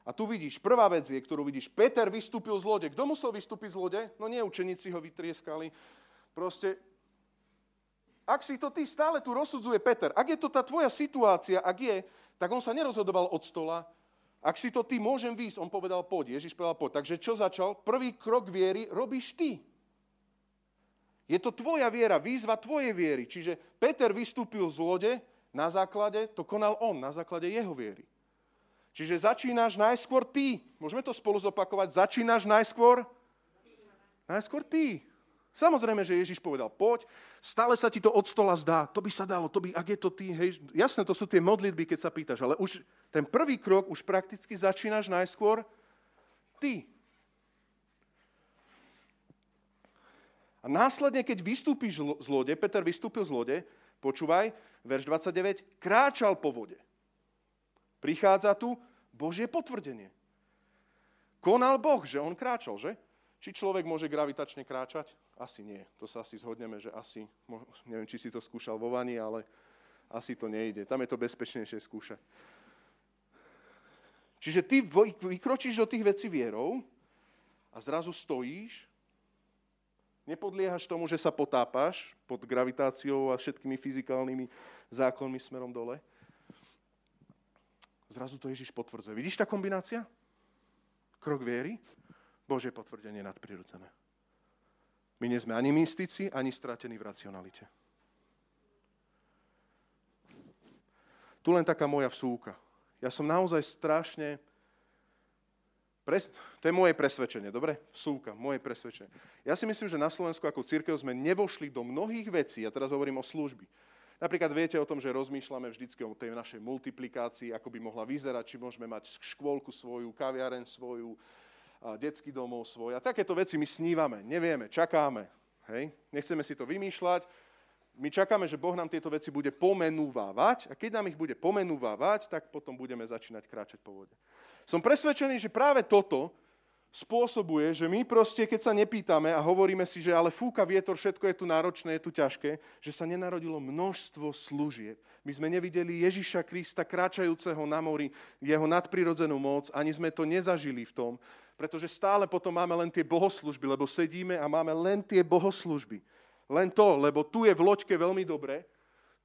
[SPEAKER 1] A tu vidíš, prvá vec je, ktorú vidíš, Peter vystúpil z lode. Kto musel vystúpiť z lode? No nie, učeníci ho vytrieskali. Proste, ak si to ty, stále tu rozsudzuje Peter. Ak je to tá tvoja situácia, ak je, tak on sa nerozhodoval od stola, ak si to ty môžem výjsť, on povedal poď. Ježiš povedal poď. Takže čo začal? Prvý krok viery robíš ty. Je to tvoja viera, výzva tvojej viery. Čiže Peter vystúpil z lode, na základe, to konal on, na základe jeho viery. Čiže začínaš najskôr ty. Môžeme to spolu zopakovať. Začínaš najskôr? Najskôr ty. Samozrejme, že Ježiš povedal, poď, stále sa ti to od stola zdá, to by sa dalo, to by, ak je to ty, hej, jasné, to sú tie modlitby, keď sa pýtaš, ale už ten prvý krok už prakticky začínaš najskôr ty. A následne, keď vystúpiš z lode, Peter vystúpil z lode, počúvaj, verš 29, kráčal po vode. Prichádza tu Božie potvrdenie. Konal Boh, že on kráčal, že? Či človek môže gravitačne kráčať? Asi nie. To sa asi zhodneme, že asi, neviem, či si to skúšal vo vani, ale asi to nejde. Tam je to bezpečnejšie skúšať. Čiže ty vykročíš do tých vecí vierou a zrazu stojíš, nepodliehaš tomu, že sa potápaš pod gravitáciou a všetkými fyzikálnymi zákonmi smerom dole. Zrazu to Ježiš potvrdzuje. Vidíš tá kombinácia? Krok viery, Božie potvrdenie nadprirodzené. My nie sme ani mystici, ani stratení v racionalite. Tu len taká moja vsúka. Ja som naozaj strašne... Pres... To je moje presvedčenie, dobre? Vsúka, moje presvedčenie. Ja si myslím, že na Slovensku ako církev sme nevošli do mnohých vecí, ja teraz hovorím o služby. Napríklad viete o tom, že rozmýšľame vždycky o tej našej multiplikácii, ako by mohla vyzerať, či môžeme mať škôlku svoju, kaviareň svoju, detský domov svoj. A takéto veci my snívame, nevieme, čakáme. Hej? Nechceme si to vymýšľať. My čakáme, že Boh nám tieto veci bude pomenúvávať a keď nám ich bude pomenúvávať, tak potom budeme začínať kráčať po vode. Som presvedčený, že práve toto spôsobuje, že my proste, keď sa nepýtame a hovoríme si, že ale fúka vietor, všetko je tu náročné, je tu ťažké, že sa nenarodilo množstvo služieb. My sme nevideli Ježiša Krista kráčajúceho na mori, jeho nadprirodzenú moc, ani sme to nezažili v tom, pretože stále potom máme len tie bohoslužby, lebo sedíme a máme len tie bohoslužby. Len to, lebo tu je v loďke veľmi dobre,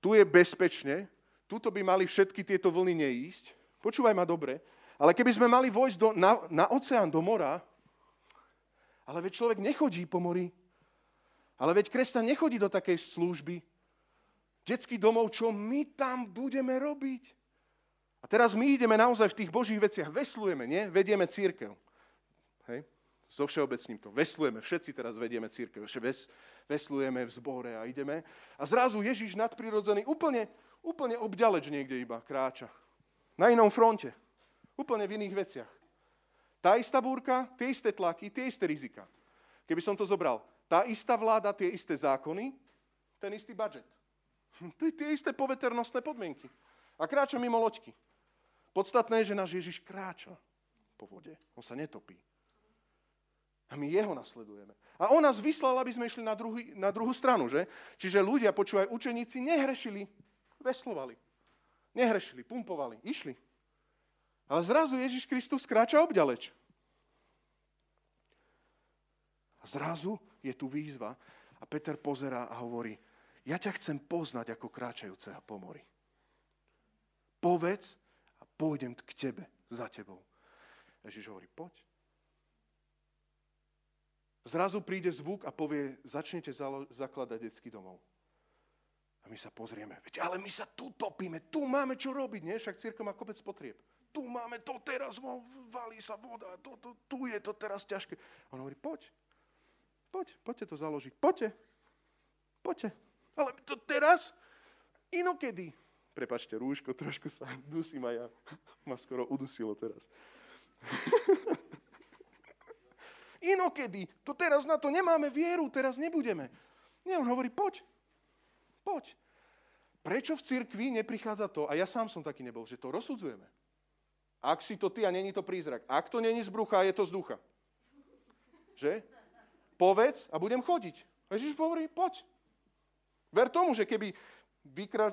[SPEAKER 1] tu je bezpečne, tuto by mali všetky tieto vlny neísť. Počúvaj ma dobre, ale keby sme mali vojsť do, na, na oceán, do mora, ale veď človek nechodí po mori, ale veď kresťan nechodí do takej služby, detský domov, čo my tam budeme robiť? A teraz my ideme naozaj v tých božích veciach, veslujeme, nie? Vedieme církev. Hej? So všeobecným to. Veslujeme, všetci teraz vedieme církev. Ves, veslujeme v zbore a ideme. A zrazu Ježiš nadprirodzený úplne, úplne obďaleč niekde iba kráča. Na inom fronte. Úplne v iných veciach. Tá istá búrka, tie isté tlaky, tie isté rizika. Keby som to zobral, tá istá vláda, tie isté zákony, ten istý budget. Tie, tie isté poveternostné podmienky. A kráča mimo loďky. Podstatné je, že náš Ježiš kráča po vode. On sa netopí. A my jeho nasledujeme. A on nás vyslal, aby sme išli na, druhý, na druhú stranu, že? Čiže ľudia, počúvaj, učeníci nehrešili, veslovali. Nehrešili, pumpovali, išli. Ale zrazu Ježiš Kristus kráča obďaleč. A zrazu je tu výzva a Peter pozerá a hovorí, ja ťa chcem poznať ako kráčajúceho po mori. Povedz a pôjdem k tebe, za tebou. Ježiš hovorí, poď. Zrazu príde zvuk a povie, začnete zakladať detský domov. A my sa pozrieme, veď ale my sa tu topíme, tu máme čo robiť, nie? Však církev má kopec potrieb. Tu máme to teraz, valí sa voda, to, to, tu je to teraz ťažké. A on hovorí, poď, poď, poďte to založiť, poďte, poďte. Ale to teraz, inokedy. Prepačte, rúško, trošku sa dusím a ja. Ma skoro udusilo teraz. Inokedy. To teraz na to nemáme vieru, teraz nebudeme. Nie, on hovorí, poď. Poď. Prečo v cirkvi neprichádza to, a ja sám som taký nebol, že to rozsudzujeme. Ak si to ty a není to prízrak. Ak to není z brucha, je to z ducha. Že? Povedz a budem chodiť. A Ježiš hovorí, poď. Ver tomu, že keby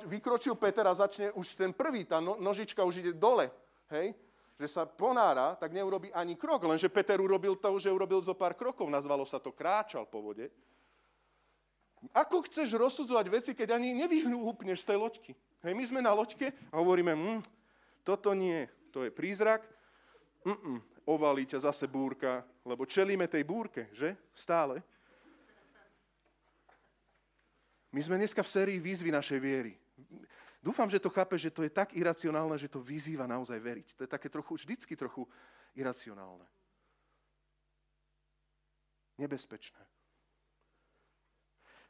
[SPEAKER 1] vykročil Peter a začne už ten prvý, tá no, nožička už ide dole, hej, že sa ponára, tak neurobi ani krok. Lenže Peter urobil to, že urobil zo pár krokov. Nazvalo sa to kráčal po vode. Ako chceš rozsudzovať veci, keď ani nevyhúpneš z tej loďky? Hej, my sme na loďke a hovoríme, hm, toto nie, to je prízrak, Mm-mm, ovalí ťa zase búrka, lebo čelíme tej búrke, že? Stále. My sme dneska v sérii výzvy našej viery. Dúfam, že to chápe, že to je tak iracionálne, že to vyzýva naozaj veriť. To je také trochu, vždycky trochu iracionálne. Nebezpečné.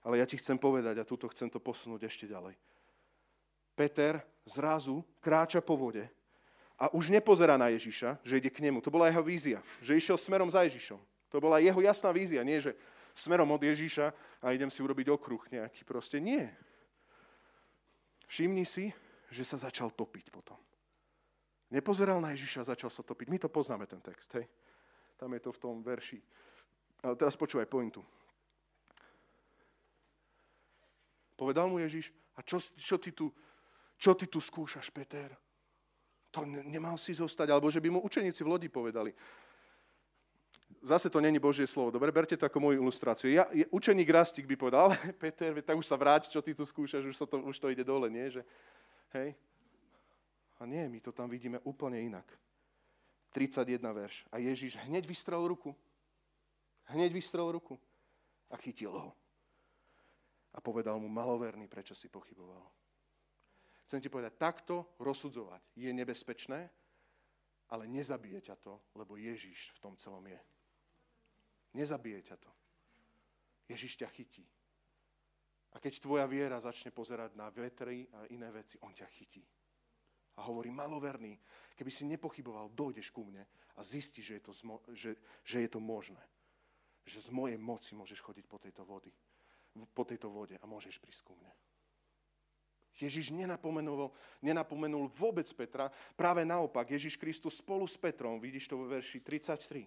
[SPEAKER 1] Ale ja ti chcem povedať, a tuto chcem to posunúť ešte ďalej. Peter zrazu kráča po vode a už nepozerá na Ježiša, že ide k nemu. To bola jeho vízia, že išiel smerom za Ježišom. To bola jeho jasná vízia, nie že smerom od Ježiša a idem si urobiť okruh nejaký. Proste nie. Všimni si, že sa začal topiť potom. Nepozeral na Ježiša začal sa topiť. My to poznáme, ten text. Hej? Tam je to v tom verši. Ale teraz počúvaj pointu. Povedal mu Ježiš, a čo, čo, ty, tu, čo ty tu skúšaš, Peter? To nemal si zostať, alebo že by mu učeníci v lodi povedali. Zase to není Božie slovo, dobre? Berte to ako moju ilustráciu. Ja, je, učeník Rastik by povedal, ale Peter, tak už sa vráť, čo ty tu skúšaš, už, to, už to ide dole, nie? Že, hej? A nie, my to tam vidíme úplne inak. 31 verš. A Ježiš hneď vystrel ruku. Hneď vystrel ruku. A chytil ho. A povedal mu, maloverný, prečo si pochyboval. Chcem ti povedať, takto rozsudzovať je nebezpečné, ale nezabije ťa to, lebo Ježiš v tom celom je. Nezabije ťa to. Ježiš ťa chytí. A keď tvoja viera začne pozerať na vetry a iné veci, on ťa chytí. A hovorí, maloverný, keby si nepochyboval, dojdeš ku mne a zistí, že je to, zmo- že, že je to možné. Že z mojej moci môžeš chodiť po tejto, vody, po tejto vode a môžeš prísť ku mne. Ježiš nenapomenul, nenapomenul vôbec Petra, práve naopak, Ježiš Kristus spolu s Petrom, vidíš to vo verši 33,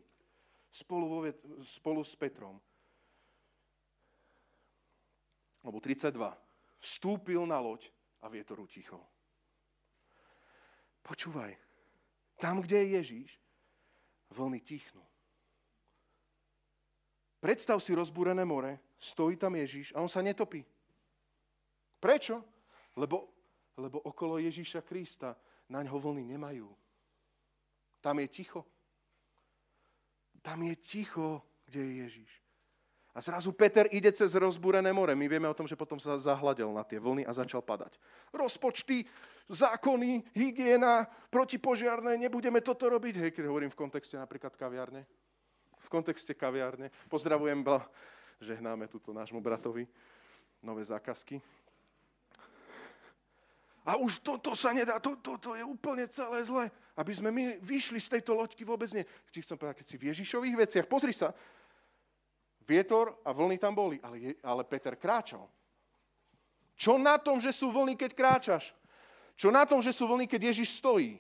[SPEAKER 1] spolu, vo, spolu s Petrom. Alebo 32. Vstúpil na loď a vietor utichol. Počúvaj, tam, kde je Ježíš, vlny tichnú. Predstav si rozbúrené more, stojí tam Ježíš a on sa netopí. Prečo? Lebo, lebo okolo Ježíša Krista na ňo vlny nemajú. Tam je ticho. Tam je ticho, kde je Ježiš. A zrazu Peter ide cez rozbúrené more. My vieme o tom, že potom sa zahľadel na tie vlny a začal padať. Rozpočty, zákony, hygiena, protipožiarné, nebudeme toto robiť. Hej, keď hovorím v kontexte napríklad kaviárne. V kontexte kaviárne. Pozdravujem, žehnáme tuto nášmu bratovi nové zákazky. A už toto sa nedá, toto to, to je úplne celé zle. Aby sme my vyšli z tejto loďky vôbec nie. Ti chcem povedať, keď si v Ježišových veciach, pozri sa, vietor a vlny tam boli, ale, je, ale Peter kráčal. Čo na tom, že sú vlny, keď kráčaš? Čo na tom, že sú vlny, keď Ježiš stojí?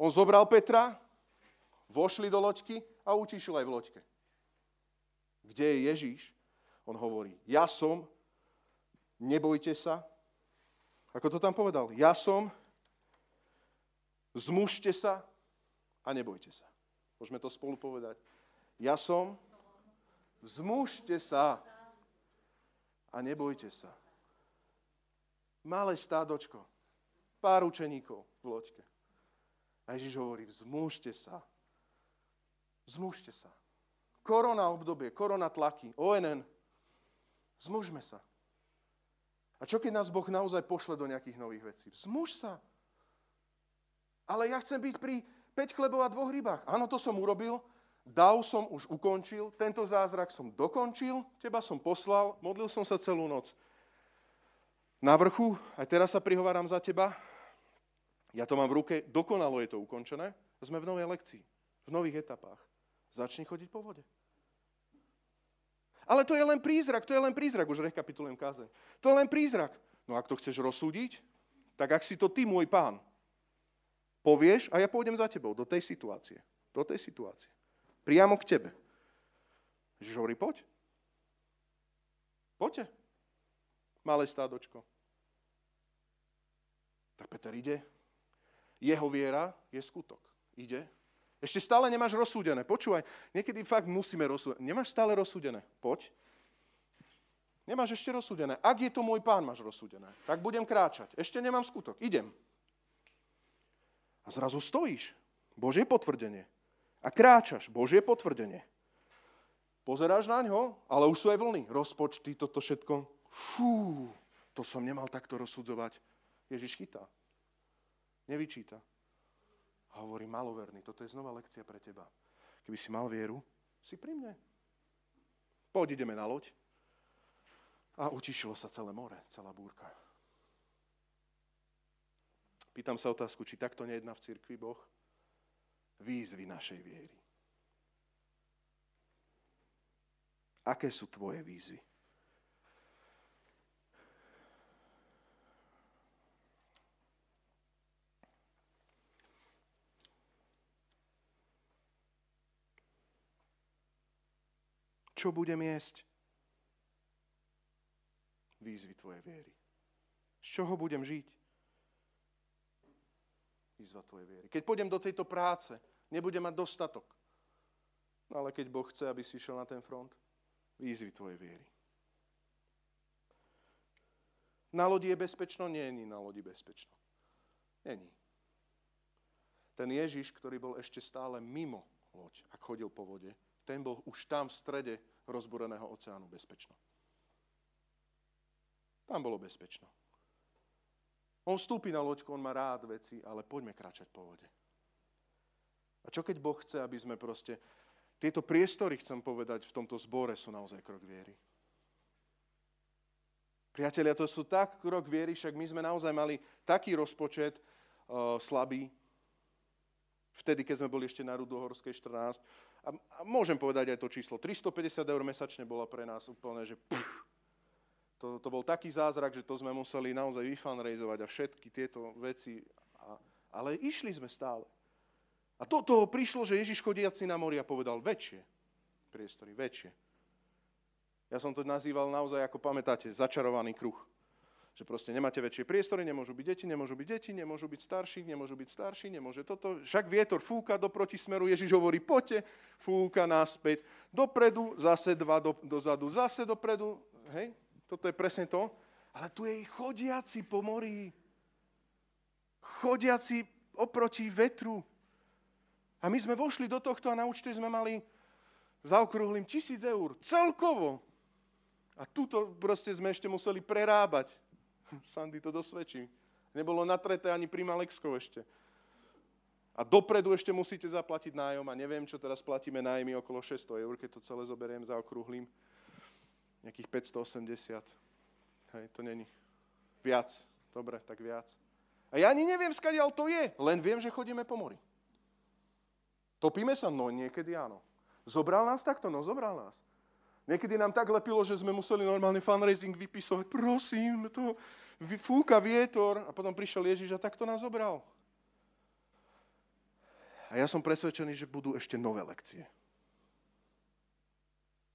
[SPEAKER 1] On zobral Petra, vošli do loďky a utišil aj v loďke. kde je Ježíš, on hovorí, ja som, nebojte sa. Ako to tam povedal? Ja som, zmužte sa a nebojte sa. Môžeme to spolu povedať. Ja som, zmužte sa a nebojte sa. Malé stádočko, pár učeníkov v loďke. A Ježiš hovorí, vzmúžte sa. Zmúžte sa. Korona obdobie, korona tlaky, ONN. Zmužme sa. A čo keď nás Boh naozaj pošle do nejakých nových vecí? Zmuž sa. Ale ja chcem byť pri 5 chlebov a dvoch rybách. Áno, to som urobil, Dav som už ukončil, tento zázrak som dokončil, teba som poslal, modlil som sa celú noc. Na vrchu, aj teraz sa prihováram za teba, ja to mám v ruke, dokonalo je to ukončené, sme v novej lekcii, v nových etapách. Začni chodiť po vode. Ale to je len prízrak, to je len prízrak, už rekapitulujem kázeň. To je len prízrak. No ak to chceš rozsúdiť, tak ak si to ty, môj pán, povieš a ja pôjdem za tebou do tej situácie. Do tej situácie. Priamo k tebe. Ježiš hovorí, poď. Poďte. Malé stádočko. Tak Peter ide. Jeho viera je skutok. Ide. Ešte stále nemáš rozsúdené. Počúvaj, niekedy fakt musíme rozsúdené. Nemáš stále rozsúdené. Poď. Nemáš ešte rozsúdené. Ak je to môj pán, máš rozsúdené. Tak budem kráčať. Ešte nemám skutok. Idem. A zrazu stojíš. Božie potvrdenie a kráčaš. Božie potvrdenie. Pozeráš na ňo, ale už sú aj vlny. Rozpočty, toto všetko. Fú, to som nemal takto rozsudzovať. Ježiš chytá. Nevyčíta. A hovorí, maloverný, toto je znova lekcia pre teba. Keby si mal vieru, si pri mne. Poď, ideme na loď. A utišilo sa celé more, celá búrka. Pýtam sa otázku, či takto nejedná v cirkvi Boh? výzvy našej viery. Aké sú tvoje výzvy? Čo budem jesť? Výzvy tvojej viery. Z čoho budem žiť? Výzva tvojej viery. Keď pôjdem do tejto práce, nebude mať dostatok. No ale keď Boh chce, aby si išiel na ten front, výzvy tvojej viery. Na lodi je bezpečno? Nie je na lodi bezpečno. Není. Ten Ježiš, ktorý bol ešte stále mimo loď, ak chodil po vode, ten bol už tam v strede rozboreného oceánu bezpečno. Tam bolo bezpečno. On vstúpi na loďku, on má rád veci, ale poďme kráčať po vode. A čo keď Boh chce, aby sme proste... Tieto priestory, chcem povedať, v tomto zbore sú naozaj krok viery. Priatelia, to sú tak krok viery, však my sme naozaj mali taký rozpočet uh, slabý, vtedy, keď sme boli ešte na Rudohorskej 14. A, a môžem povedať aj to číslo. 350 eur mesačne bola pre nás úplne, že pff, to, to bol taký zázrak, že to sme museli naozaj vyfanrejzovať a všetky tieto veci. A, ale išli sme stále. A do toho prišlo, že Ježiš chodiaci na mori a povedal väčšie priestory, väčšie. Ja som to nazýval naozaj, ako pamätáte, začarovaný kruh. Že proste nemáte väčšie priestory, nemôžu byť deti, nemôžu byť deti, nemôžu byť starší, nemôžu byť starší, nemôže toto. Však vietor fúka do protismeru, Ježiš hovorí, poďte, fúka naspäť, dopredu, zase dva do, dozadu, zase dopredu. Hej, toto je presne to. Ale tu je chodiaci po mori. Chodiaci oproti vetru. A my sme vošli do tohto a na účte sme mali zaokrúhlim tisíc eur. Celkovo. A tuto proste sme ešte museli prerábať. Sandy to dosvedčí. Nebolo natreté ani pri Malexkov ešte. A dopredu ešte musíte zaplatiť nájom a neviem, čo teraz platíme nájmy okolo 600 eur, keď to celé zoberiem za okrúhlim. Nejakých 580. Hej, to není. Viac. Dobre, tak viac. A ja ani neviem, skadiaľ to je, len viem, že chodíme po mori. Topíme sa? No niekedy áno. Zobral nás takto? No zobral nás. Niekedy nám tak lepilo, že sme museli normálne fundraising vypisovať. Prosím, to fúka vietor. A potom prišiel Ježiš a takto nás zobral. A ja som presvedčený, že budú ešte nové lekcie.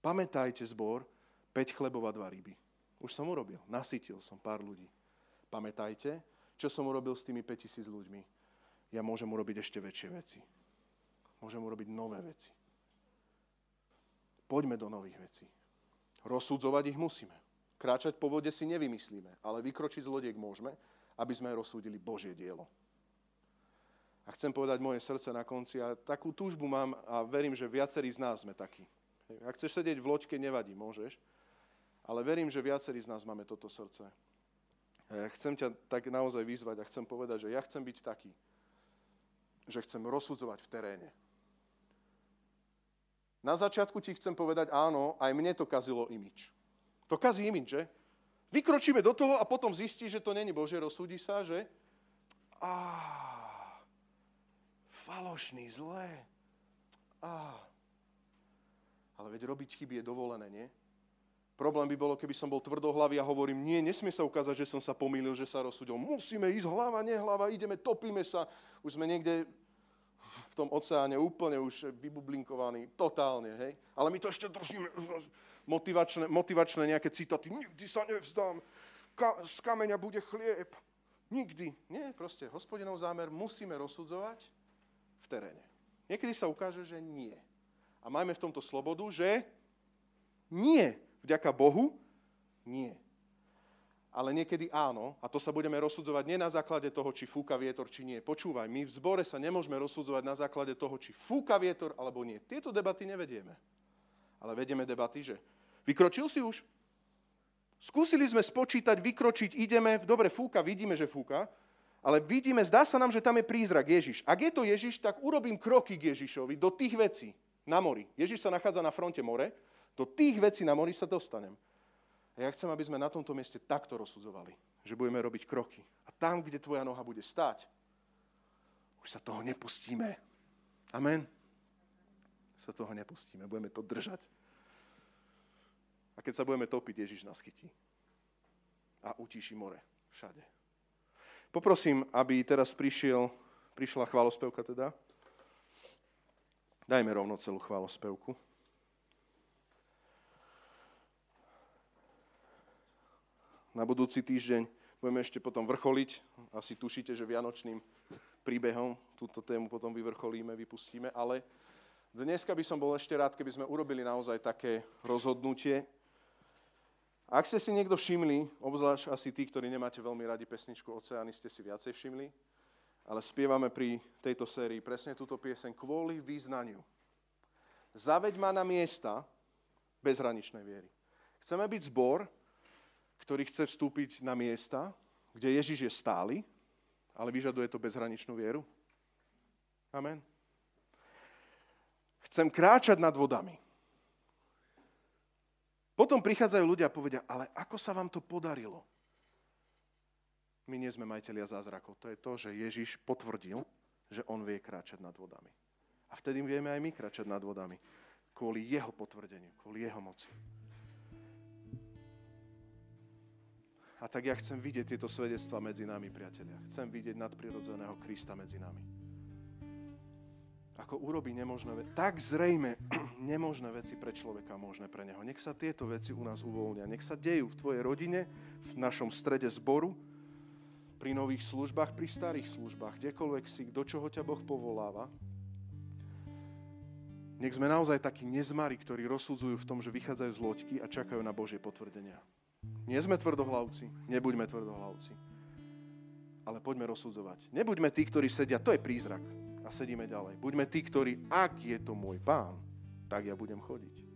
[SPEAKER 1] Pamätajte zbor, 5 chlebov a 2 ryby. Už som urobil. Nasytil som pár ľudí. Pamätajte, čo som urobil s tými 5000 ľuďmi. Ja môžem urobiť ešte väčšie veci. Môžem urobiť nové veci. Poďme do nových vecí. Rozsudzovať ich musíme. Kráčať po vode si nevymyslíme, ale vykročiť z lodiek môžeme, aby sme rozsúdili Božie dielo. A chcem povedať moje srdce na konci a takú túžbu mám a verím, že viacerí z nás sme takí. Ak chceš sedieť v loďke, nevadí, môžeš. Ale verím, že viacerí z nás máme toto srdce. Ja chcem ťa tak naozaj vyzvať a chcem povedať, že ja chcem byť taký, že chcem rozsudzovať v teréne. Na začiatku ti chcem povedať, áno, aj mne to kazilo imič. To kazí imič, že? Vykročíme do toho a potom zistí, že to není Bože, rozsúdi sa, že? Á, falošný, zlé. Á, ale veď robiť chyby je dovolené, nie? Problém by bolo, keby som bol tvrdohlavý a hovorím, nie, nesmie sa ukázať, že som sa pomýlil, že sa rozsudil. Musíme ísť hlava, nehlava, ideme, topíme sa. Už sme niekde tom oceáne úplne už vybublinkovaní, totálne, hej? Ale my to ešte držíme, motivačné, motivačné nejaké citaty, nikdy sa nevzdám, Ka- z kameňa bude chlieb. Nikdy. Nie, proste, hospodinov zámer musíme rozsudzovať v teréne. Niekedy sa ukáže, že nie. A máme v tomto slobodu, že nie. Vďaka Bohu nie. Ale niekedy áno, a to sa budeme rozsudzovať nie na základe toho, či fúka vietor, či nie. Počúvaj, my v zbore sa nemôžeme rozsudzovať na základe toho, či fúka vietor, alebo nie. Tieto debaty nevedieme. Ale vedieme debaty, že vykročil si už? Skúsili sme spočítať, vykročiť, ideme, dobre, fúka, vidíme, že fúka, ale vidíme, zdá sa nám, že tam je prízrak Ježiš. Ak je to Ježiš, tak urobím kroky k Ježišovi do tých vecí na mori. Ježiš sa nachádza na fronte more, do tých vecí na mori sa dostanem. A ja chcem, aby sme na tomto mieste takto rozsudzovali, že budeme robiť kroky. A tam, kde tvoja noha bude stáť, už sa toho nepustíme. Amen. Sa toho nepustíme, budeme to držať. A keď sa budeme topiť, Ježiš nás chytí. A utíši more všade. Poprosím, aby teraz prišiel, prišla chválospevka teda. Dajme rovno celú chválospevku. Na budúci týždeň budeme ešte potom vrcholiť. Asi tušíte, že vianočným príbehom túto tému potom vyvrcholíme, vypustíme. Ale dneska by som bol ešte rád, keby sme urobili naozaj také rozhodnutie. Ak ste si niekto všimli, obzvlášť asi tí, ktorí nemáte veľmi radi pesničku Oceány, ste si viacej všimli, ale spievame pri tejto sérii presne túto pieseň kvôli význaniu. Zaveď ma na miesta bezhraničnej viery. Chceme byť zbor, ktorý chce vstúpiť na miesta, kde Ježiš je stály, ale vyžaduje to bezhraničnú vieru. Amen. Chcem kráčať nad vodami. Potom prichádzajú ľudia a povedia, ale ako sa vám to podarilo? My nie sme majiteľia zázrakov. To je to, že Ježiš potvrdil, že on vie kráčať nad vodami. A vtedy vieme aj my kráčať nad vodami. Kvôli jeho potvrdeniu, kvôli jeho moci. A tak ja chcem vidieť tieto svedectvá medzi nami, priatelia. Chcem vidieť nadprirodzeného Krista medzi nami. Ako urobí nemožné veci. Tak zrejme nemožné veci pre človeka možné pre neho. Nech sa tieto veci u nás uvoľnia. Nech sa dejú v tvojej rodine, v našom strede zboru, pri nových službách, pri starých službách, kdekoľvek si, do čoho ťa Boh povoláva. Nech sme naozaj takí nezmari, ktorí rozsudzujú v tom, že vychádzajú z loďky a čakajú na Božie potvrdenia. Nie sme tvrdohlavci, nebuďme tvrdohlavci. Ale poďme rozsudzovať. Nebuďme tí, ktorí sedia, to je prízrak a sedíme ďalej. Buďme tí, ktorí, ak je to môj pán, tak ja budem chodiť.